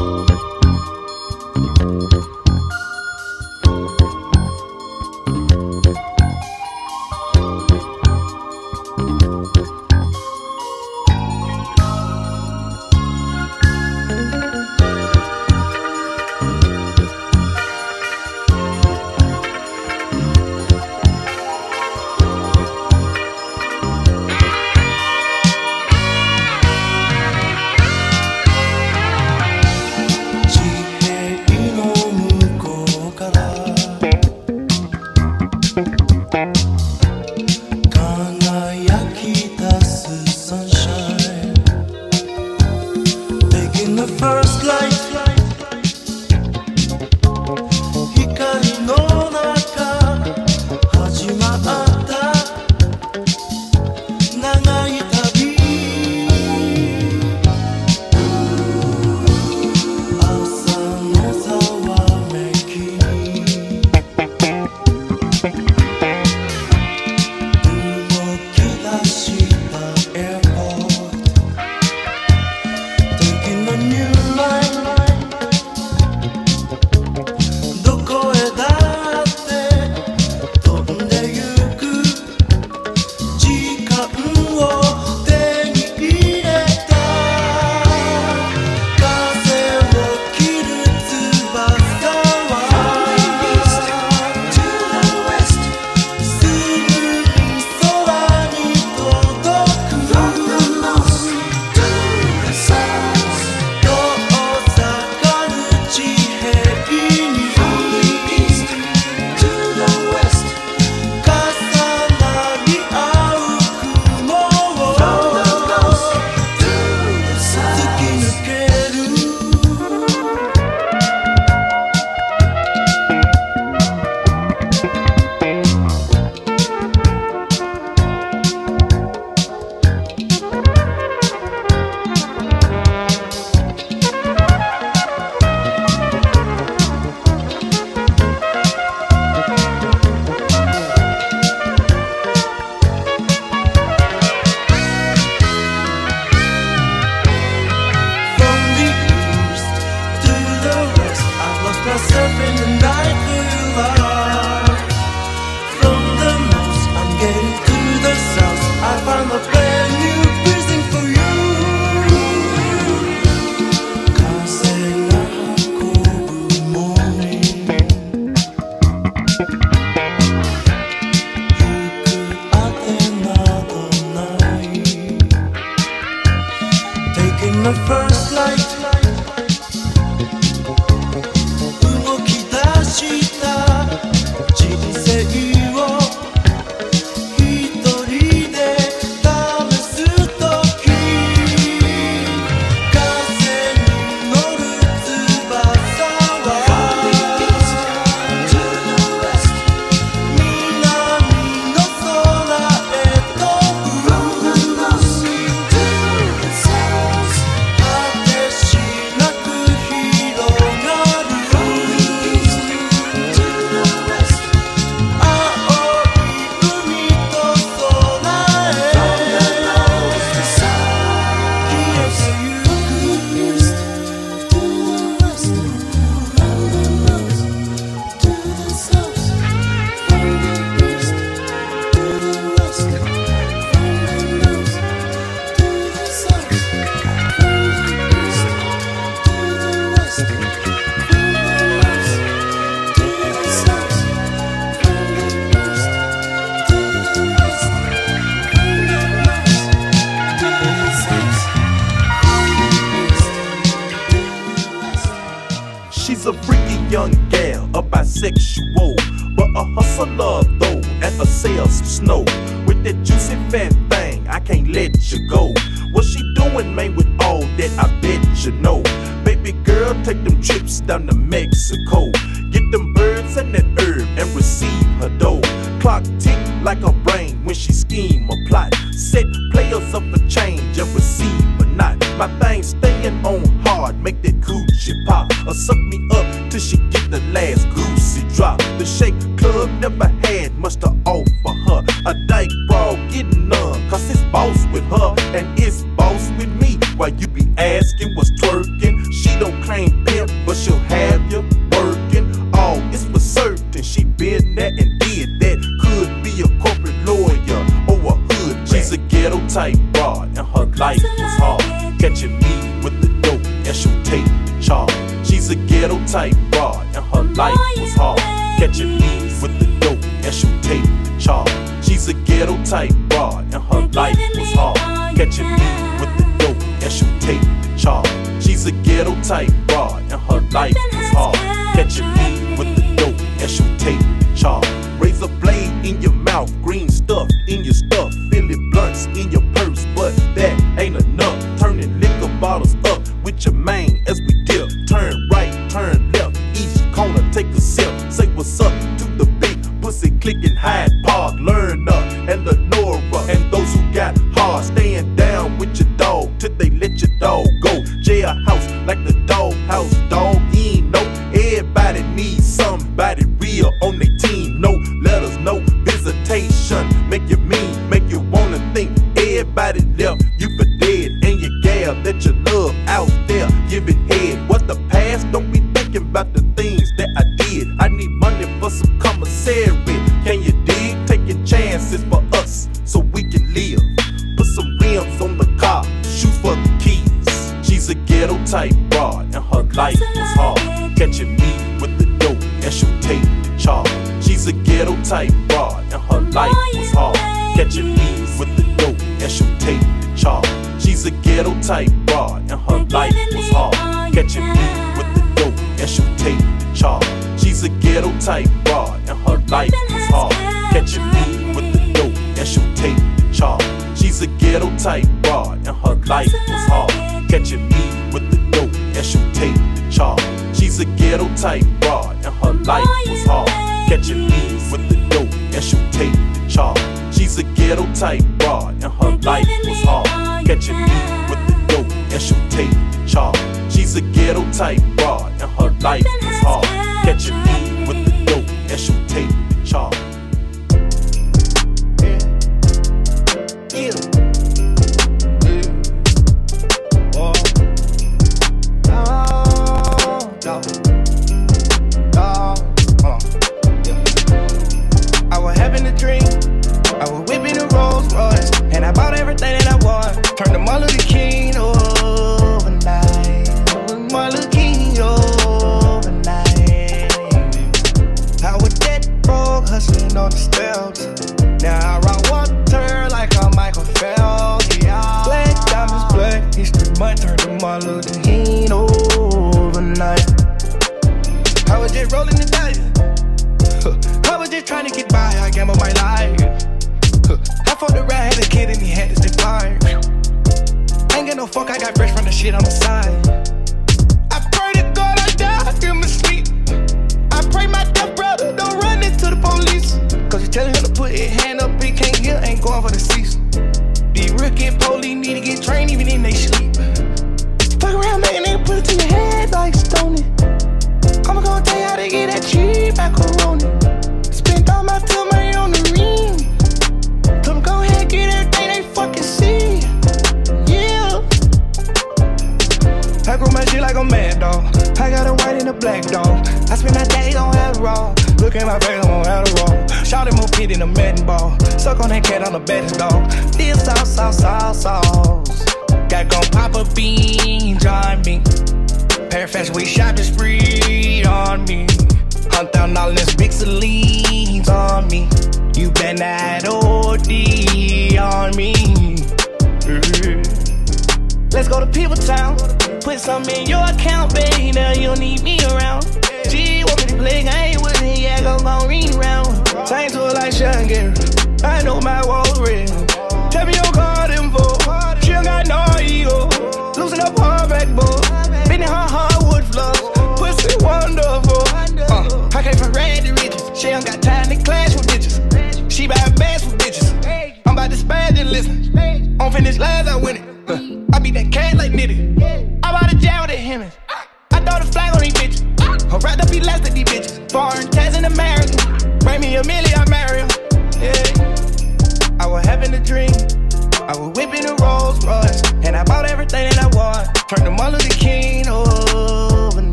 While you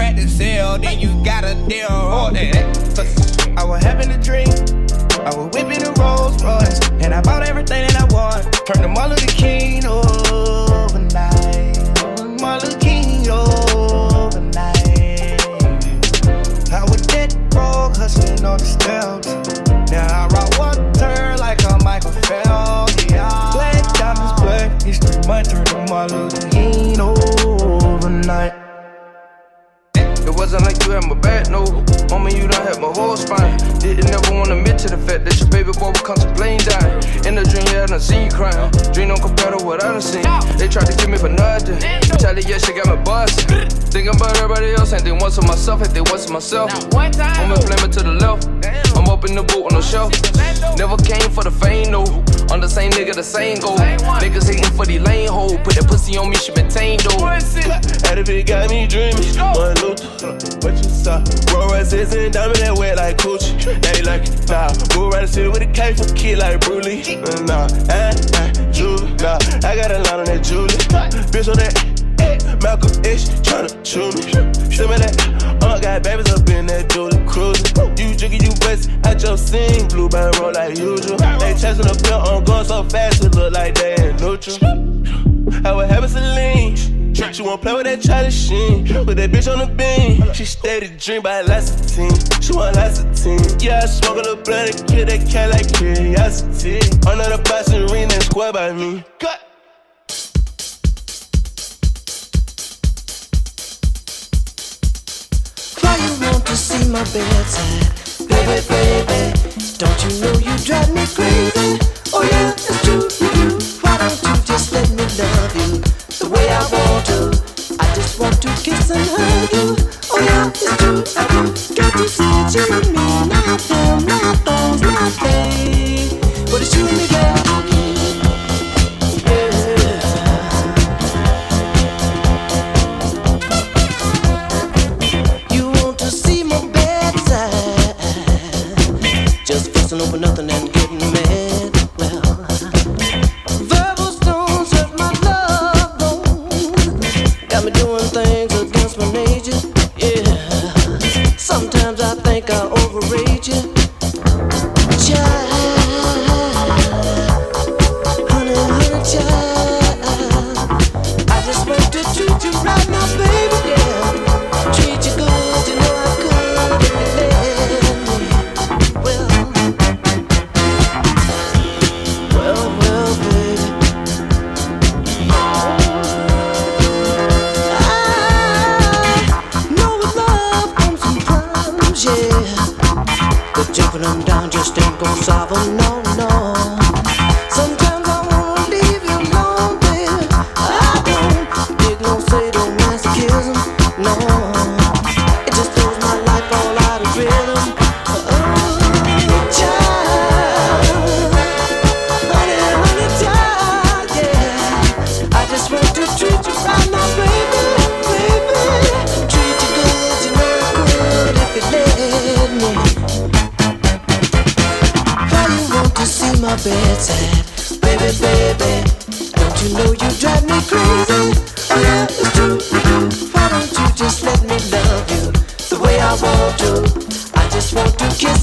cracked the cell, then you got a deal. Oh, that. I was having a dream. I was whipping a Rolls Royce, and I bought everything that I want. Turned the Martin Luther King overnight. Martin Luther King overnight. I was dead broke, hustling on the steps. Now I rock one turn like a Michael Phelps. Yeah. Black diamonds, black history, might turn to Martin Luther King you had my back, no. Mama, you done had my whole spine. Didn't ever wanna admit to the fact that your baby boy would contemplating dying. In the dream, yeah, I done seen you crying. Dream don't compare to what I done seen. They tried to kill me for nothing. Tally, yeah, she got me bustin'. Thinking about everybody else, ain't think once of myself, ain't think once of myself. One time. I'm flaming to the left. Up in the boot on the shelf. Never came for the fame, no. I'm the same nigga, the same goal. Niggas hating for the lane hole. Put that pussy on me, she maintained though. Out of it got me dreaming. One Luther, what you saw? Roll Royces and diamond that wet like coochie. They like it, nah. Move around the city with a K for kid like Brulee. Uh, nah, eh, eh, Julie, nah. I got a line on that Julie. Bitch on that. eh, Malcolm X tryna chew me. Send me that. Got babies up in that Julie cruising. You drinking, you bust, I just sing. Blue band roll like usual. They chasing a pill on going so fast, it look like they in neutral. I would have a Celine. She won't play with that Charlie Sheen. With that bitch on the beam. She steady dream by team. She want team. Yeah, I smoke a little blunt and kill that cat like curiosity. Under the box ring and square by me. Cut. To see my bedside? Baby, baby, don't you know you drive me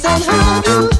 want to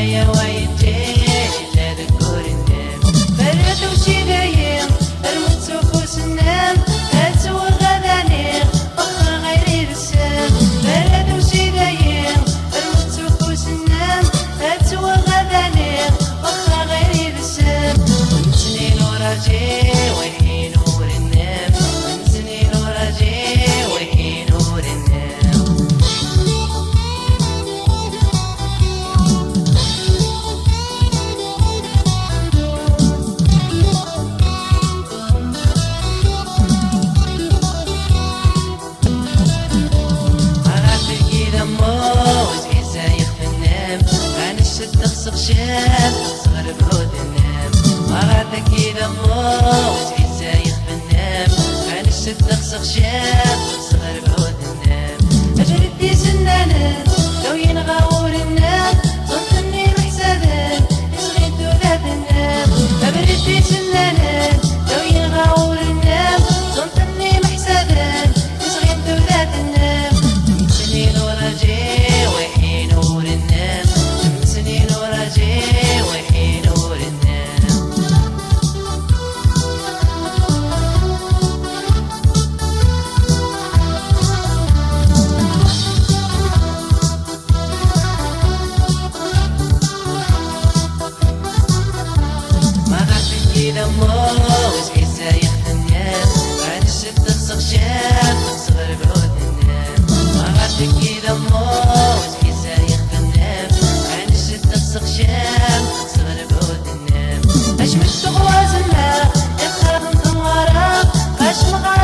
yeah Başmağın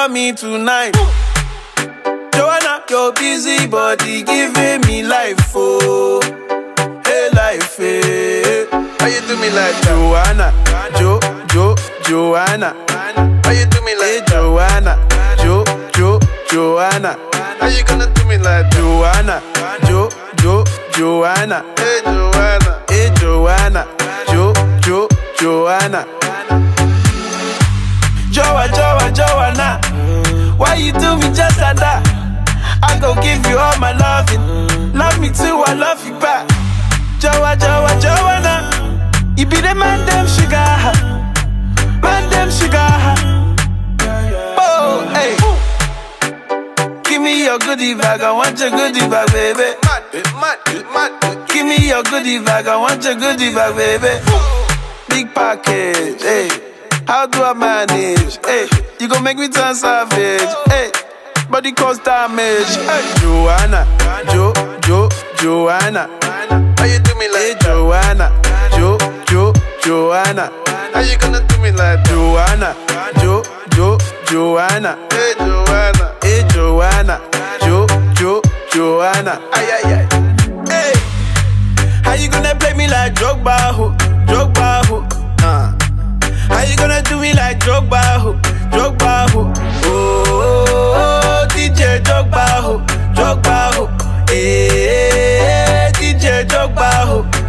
on me tonight. Joanna, your busy body giving me life, oh, hey life, hey. How you do me like Joanna, Jo, Jo, Joanna? How you do me like hey, Joanna, Jo, Jo, Joanna? How you gonna do me like Joanna, Jo, Jo, Joanna? Hey Joanna, hey Joanna, Jo, Jo, Joanna. Joa, Joa, Joanna. Why you do me just like that? I gon' give you all my loving. Love me too, I love you back. Joa, Joa, Joanna. You be the man, damn sugar. Man, damn sugar. Oh, hey. Give me your goodie bag, I want your goodie bag, baby. Give me your goodie bag, I want your goodie bag, baby. Big package, hey. How do I manage, hey? You gon' make me turn savage. Hey, body cause damage. Hey, Joanna, Jo, Jo, Joanna. How you do me like hey, Joanna, Jo, Jo, Joanna. How you gonna do me like Joanna, Jo, Jo, Joanna. Hey, Joanna, hey, Joanna, Jo, Jo, Joanna. Ay, ay, ay. Hey, how you gonna play me like Drogba, ho, Drogba, ho? Uh. How you gonna do me like Drogba, ho? Drogba ho, oh, DJ Drogba ho, Drogba ho, eh, eh, eh DJ Drogba ho.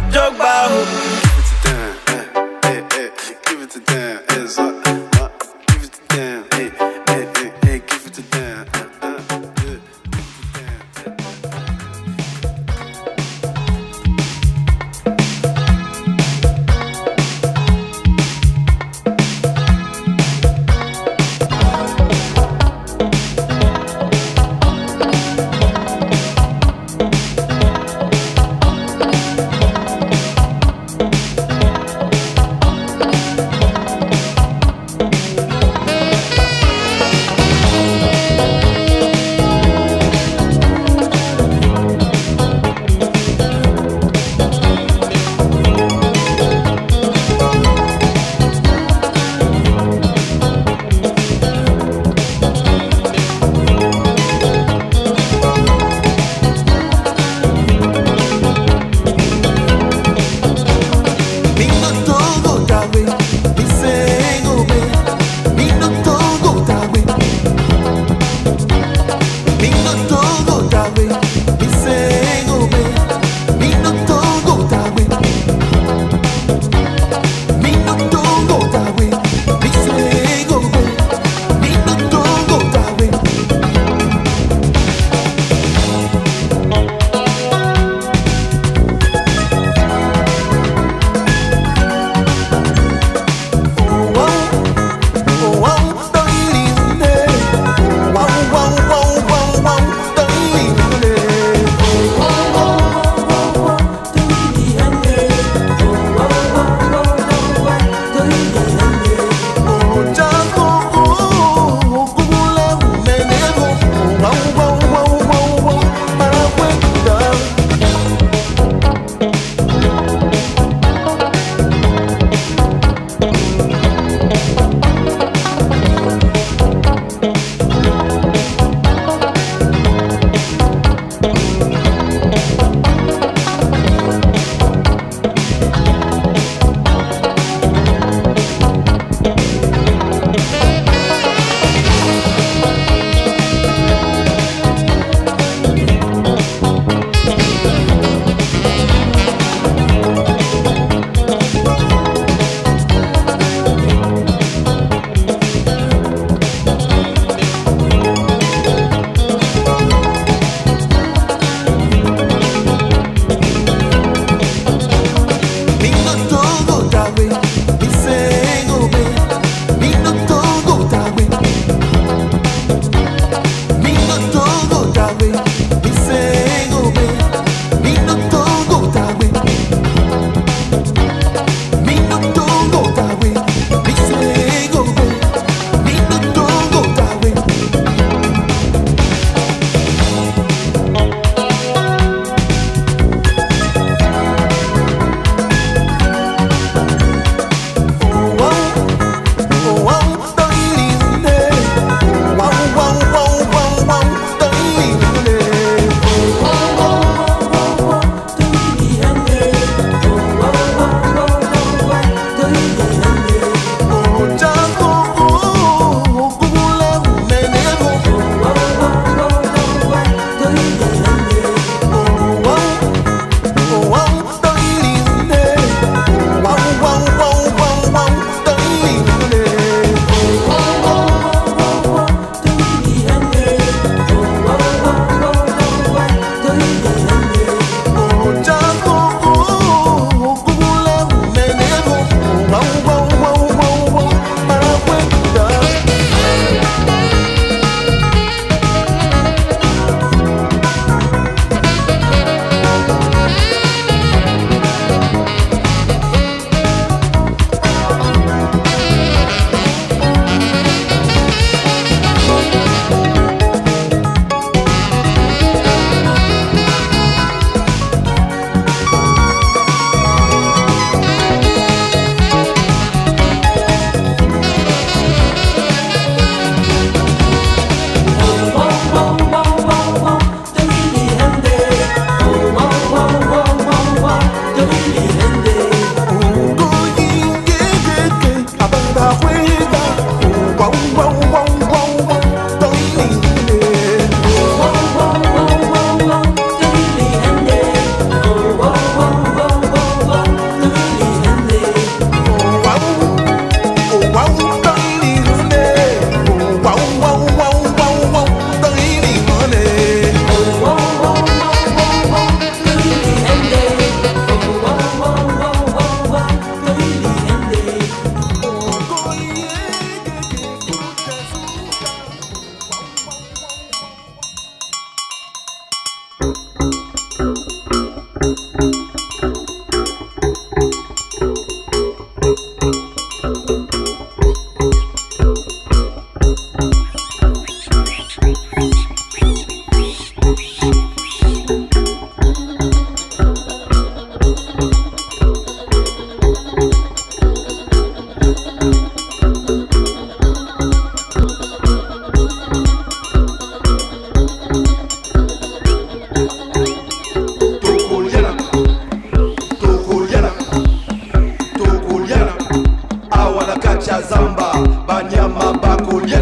cool, you.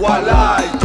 Walai.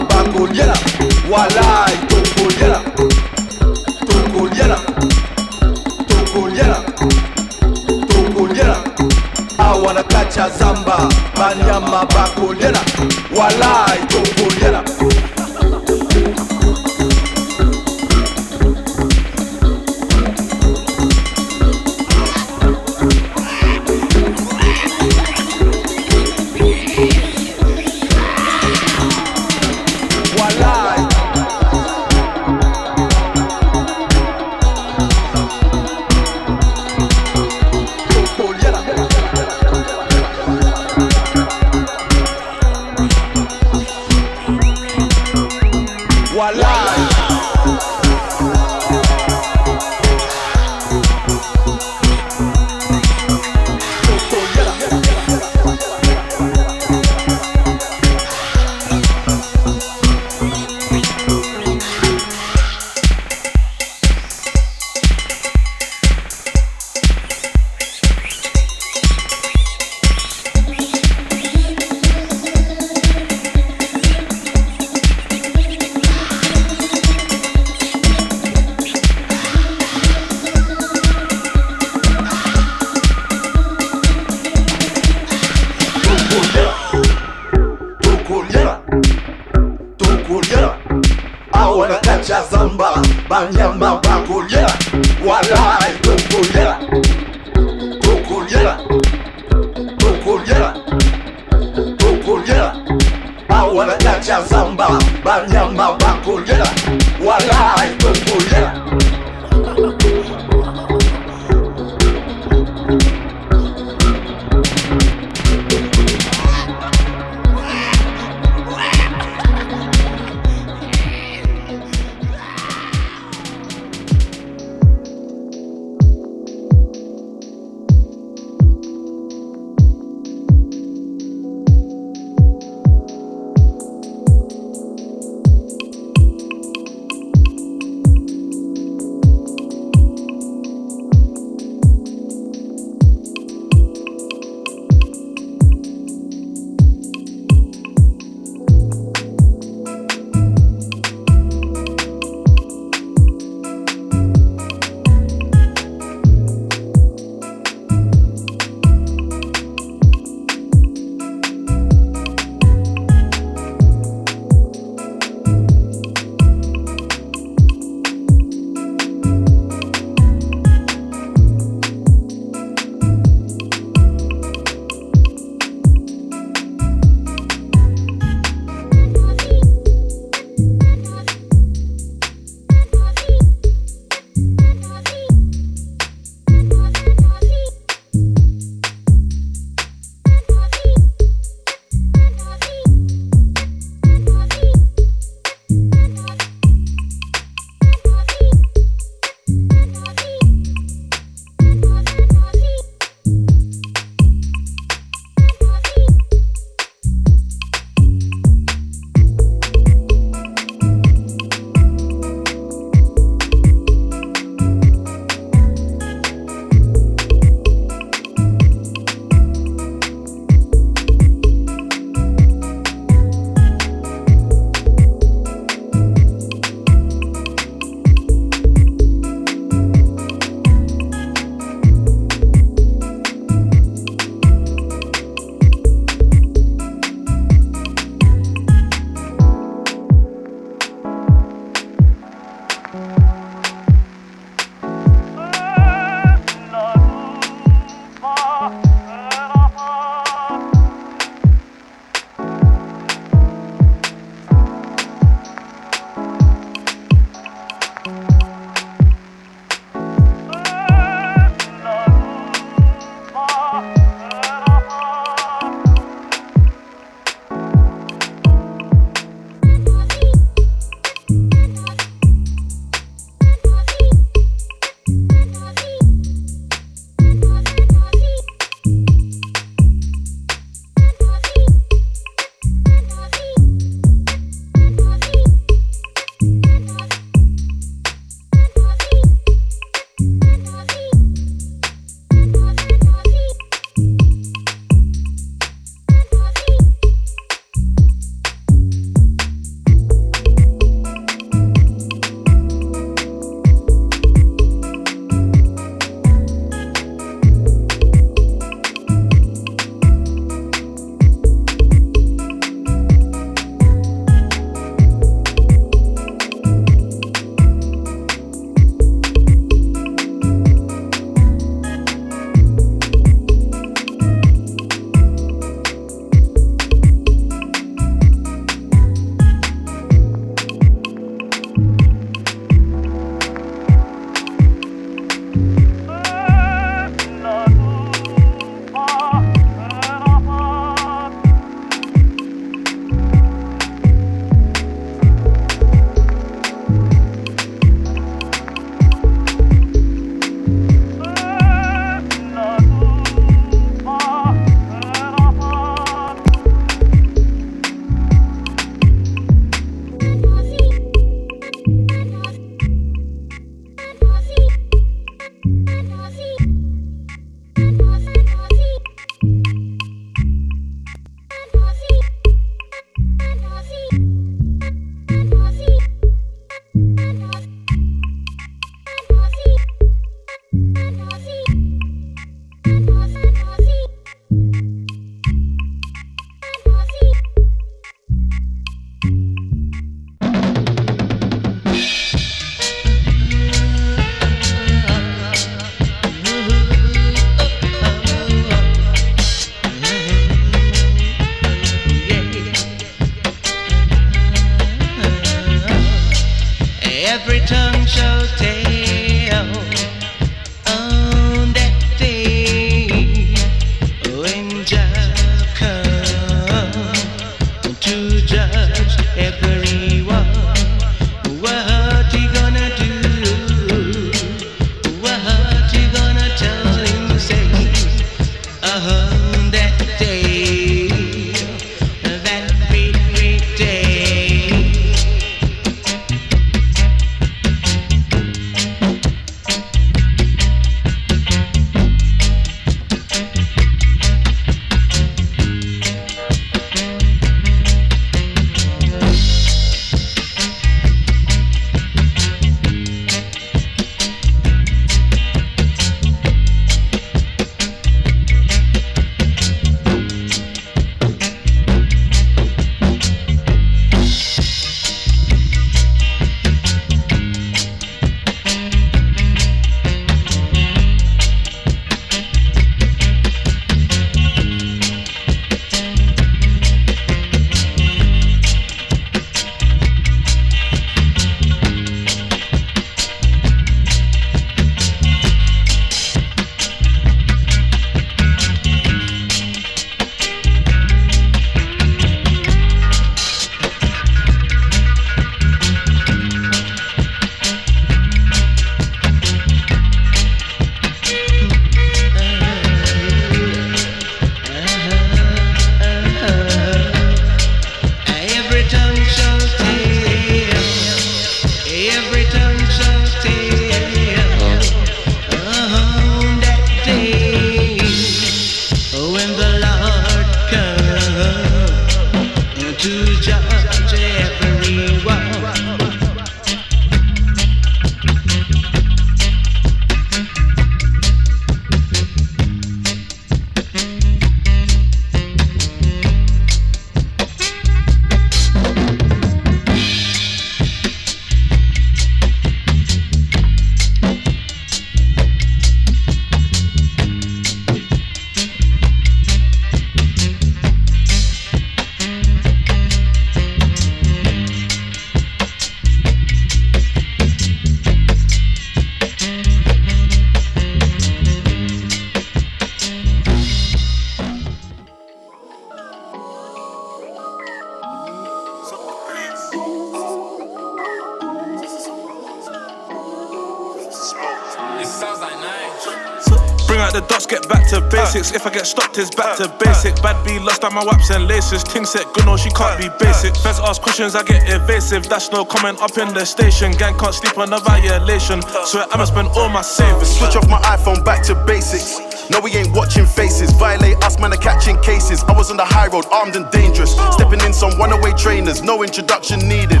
My waps and laces. Ting set good, no, she can't be basic. Feds ask questions, I get evasive. That's no comment up in the station. Gang can't sleep on a violation. So I'ma spend all my savings. Switch off my iPhone back to basics. No, we ain't watching faces. Violate us, man, are catching cases. I was on the high road, armed and dangerous. Stepping in some runaway trainers, no introduction needed.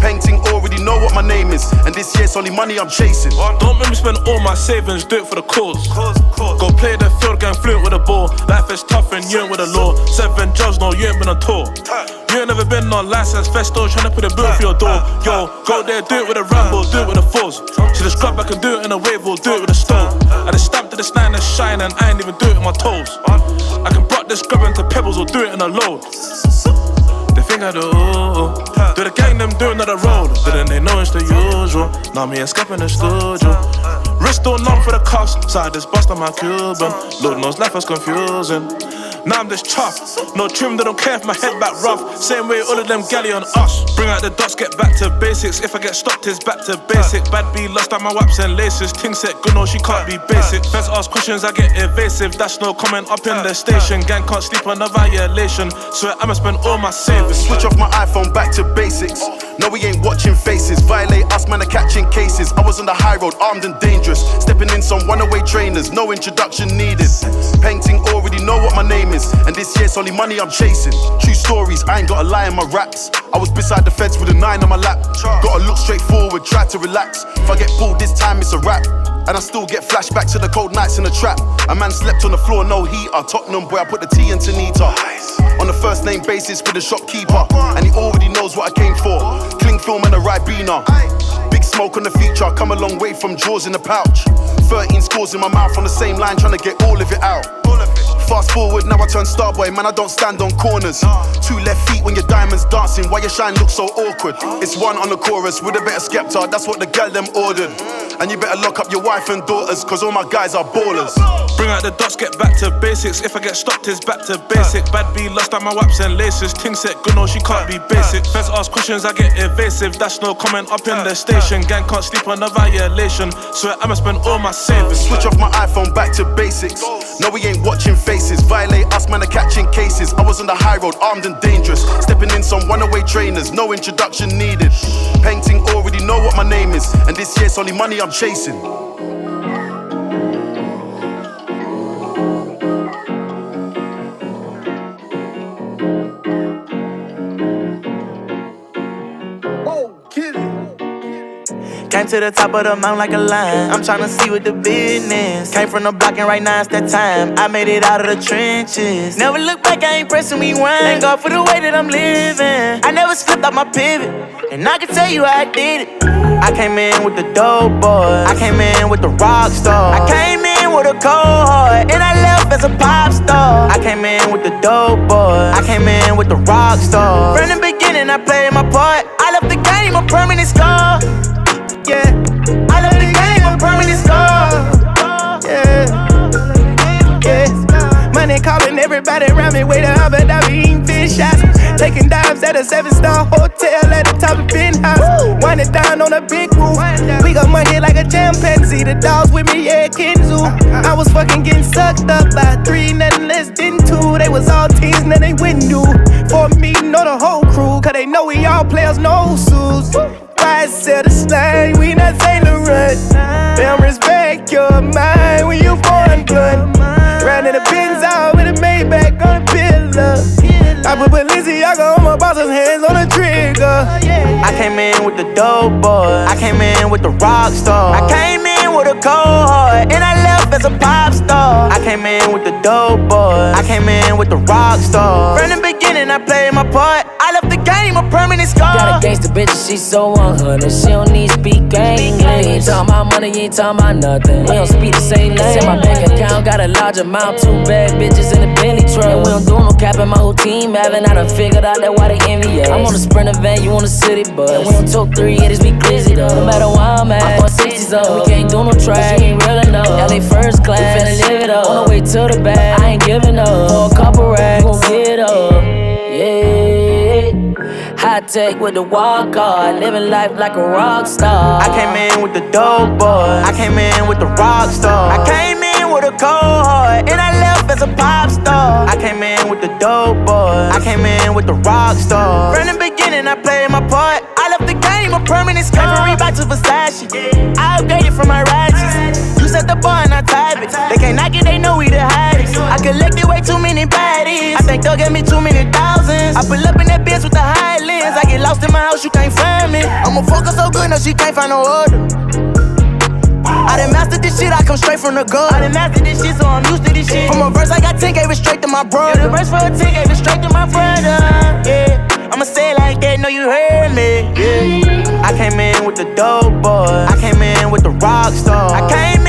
Painting already know what my name is. And this year's only money I'm chasing. Don't make me spend all my savings, do it for the cause. Go play the field, gang fluent with a ball. Life is tough and you ain't with the law. Seven jobs, no, you ain't been on tour. You ain't never been on license, festo, trying to put a bill for your door. Yo, go there, do it with a ramble, do it with a force. See the scrub, I can do it in a wave, or do it with a stone. I just stamp to the stand and shine, and I ain't even do it with my toes. I can block this scrub into pebbles or do it in a load. Do, the gang them doing another road. Didn't they know it's the usual? Now me and Scap in the studio. Wrist all numb for the cuffs, side this bust on my Cuban. Lord knows life was confusing. Now I'm just chuffed. No trim, they don't care if my head back rough. Same way all of them galley on us. Bring out the dots, get back to basics. If I get stopped, it's back to basic. Bad B lost out my waps and laces. Ting set good, no, she can't be basic. Feds ask questions, I get evasive. That's no comment up in the station. Gang can't sleep on a violation. So I'ma spend all my savings. Switch off my iPhone back to basics. No, we ain't watching faces. Violate us, man, are catching cases. I was on the high road, armed and dangerous. Stepping in some runaway trainers, no introduction needed. Painting already know what my name is. And this year's only money I'm chasing. True stories, I ain't got a lie in my raps. I was beside the feds with a nine on my lap. Gotta look straight forward, try to relax. If I get pulled this time, it's a wrap. And I still get flashbacks to the cold nights in the trap. A man slept on the floor, no heater. Tottenham boy, I put the T into Nita. On a first name basis with the shopkeeper. And he already knows what I came for. Cling film and a Ribena. Big smoke on the feature, I come a long way from drawers in the pouch. 13 scores in my mouth on the same line, trying to get all of it out. Fast forward, now I turn star boy, man, I don't stand on corners. Two left feet when your diamonds dancing, why your shine looks so awkward? It's one on the chorus with a bit of Skepta, that's what the gal them ordered. And you better lock up your wife and daughters, cause all my guys are ballers. Bring out the dots, get back to basics. If I get stopped, it's back to basic. Bad B lost out my waps and laces. Ting set good, no, she can't be basic. Feds ask questions, I get evasive. That's no comment up in the station. Gang can't sleep on a violation. So I'ma spend all my savings. Switch off my iPhone back to basics. No, we ain't watching faces. Violate us, man, are catching cases. I was on the high road, armed and dangerous. Stepping in some runaway trainers, no introduction needed. Painting already know what my name is. And this year's only money I'm chasing. Came to the top of the mountain like a lion. I'm tryna see what the business. Came from the block and right now it's that time. I made it out of the trenches. Never look back, I ain't pressing me one. Thank God for the way that I'm living. I never slipped off my pivot, and I can tell you how I did it. I came in with the dope boy. I came in with the rock star. I came in with a cold heart, and I left as a pop star. I came in with the dope boy. I came in with the rock star. From the beginning, I played my part. I left the game a permanent scar. Yeah, I love the game a permanent scar. Yeah, yeah. Money calling everybody around me. Wait up, but I be eating fish shots. Taking dives at a seven star hotel at the top of penthouse. Winding down on a big roof. We got money like a chimpanzee. The dogs with me, yeah, Kenzu. I was fucking getting sucked up by three, nothing less than two. They was all teens, now they wouldn't do. For me, know the whole crew, cause they know we all players, no suits. Why sell the slime? We not Saint Laurent. Them respect your mind when you born blood. Round in the Benz out with a Maybach on the pillar. I put trigger. Oh, I came in with the dope boy. I came in with the rock star. I came in with a cold heart, and I left as a pop star. I came in with the dope boy. I came in with the rock star. From the beginning, I played my part. The a permanent scar. Got a gangster bitch, she so 100. She don't need to speak English. Talking about money, ain't talking about nothing. We don't speak the same language. My bank account got a large amount, two bad bitches in the Bentley truck. And we don't do no cap in my whole team having. I done figured out that why they envy us. I'm on a sprinter van, you on a city bus. And we don't talk three, it is we glizzy though. No matter where I'm at, my 60s up. We can't do no track, she ain't real enough. LA first class, we finna live it up. On the way to the bag, I ain't giving up. For a couple racks, we gon' get up. Yeah. High tech with the walk on, living life like a rock star. I came in with the dope boy. I came in with the rock star. I came in with a cold heart, and I left as a pop star. I came in with the dope boy. I came in with the rock star. From the beginning, I played my part. I left the game a permanent scar. From Reebok to Versace, I upgraded from my ratchets. Set the bar and I type it. They can't knock it, they know we the hottest. I collected way too many baddies. I think they'll give me too many thousands. I pull up in that bitch with the high lens. I get lost in my house, you can't find me. I'ma focus so good, no, she can't find no order. I done mastered this shit, I come straight from the gut. I done mastered this shit, so I'm used to this shit. From a verse, I got 10, gave it straight to my brother. Yeah, the verse for a 10, gave it straight to my brother. Yeah, I'ma say it like that, know you heard me. Yeah, I came in with the dope boy. I came in with the rock star. I came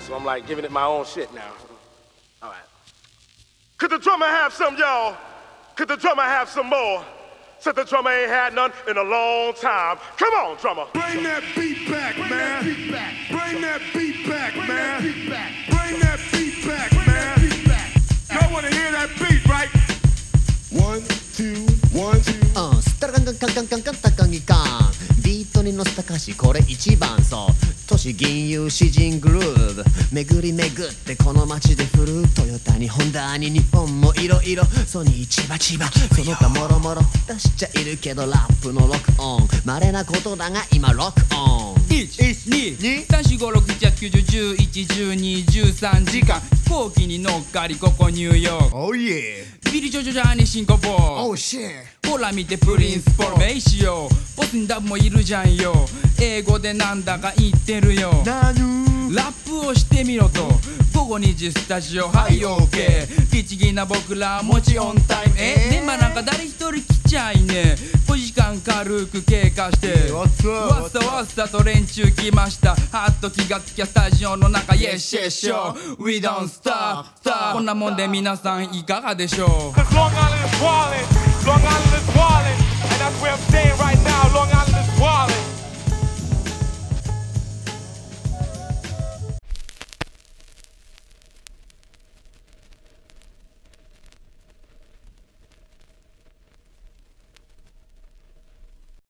so I'm like giving it my own shit now. All right. Could the drummer have some, y'all? Could the drummer have some more? Said the drummer ain't had none in a long time. Come on, drummer. Bring that beat back, man. Bring that beat back, man. Bring that beat back, man. Y'all wanna hear that beat, right? One, two, one, two. うビートに乗せた歌詞これ一番そう。都市銀融詩人グルーブ巡り巡ってこの街で振るトヨタにホンダに日本もいろいろソニー千葉千葉。その他もろもろ出しちゃいるけどラップのロックオン。稀なことだが今ロックオン。1234567111213時間。飛行機に乗っかりここニューヨーク。Oh yeah ビリジョジョジャーニシンガポール Oh ほら見てプリンスポロメイシよ。ボスにダブもいるじゃんよ。英語でなんだか言ってるよ。ラップをしてみろと。午後2時スタジオはい OK 律儀な僕らもちオンタイム。えでまなんか誰一人来ちゃいね5時間軽く経過して。わっさわっさと連中来ました。はっと気がつきゃスタジオの中。Yes yes sure. We don't stop stop. こんなもんで皆さんいかがでしょう？Long Island is wildin', and that's where I'm staying right now. Long Island is wildin'.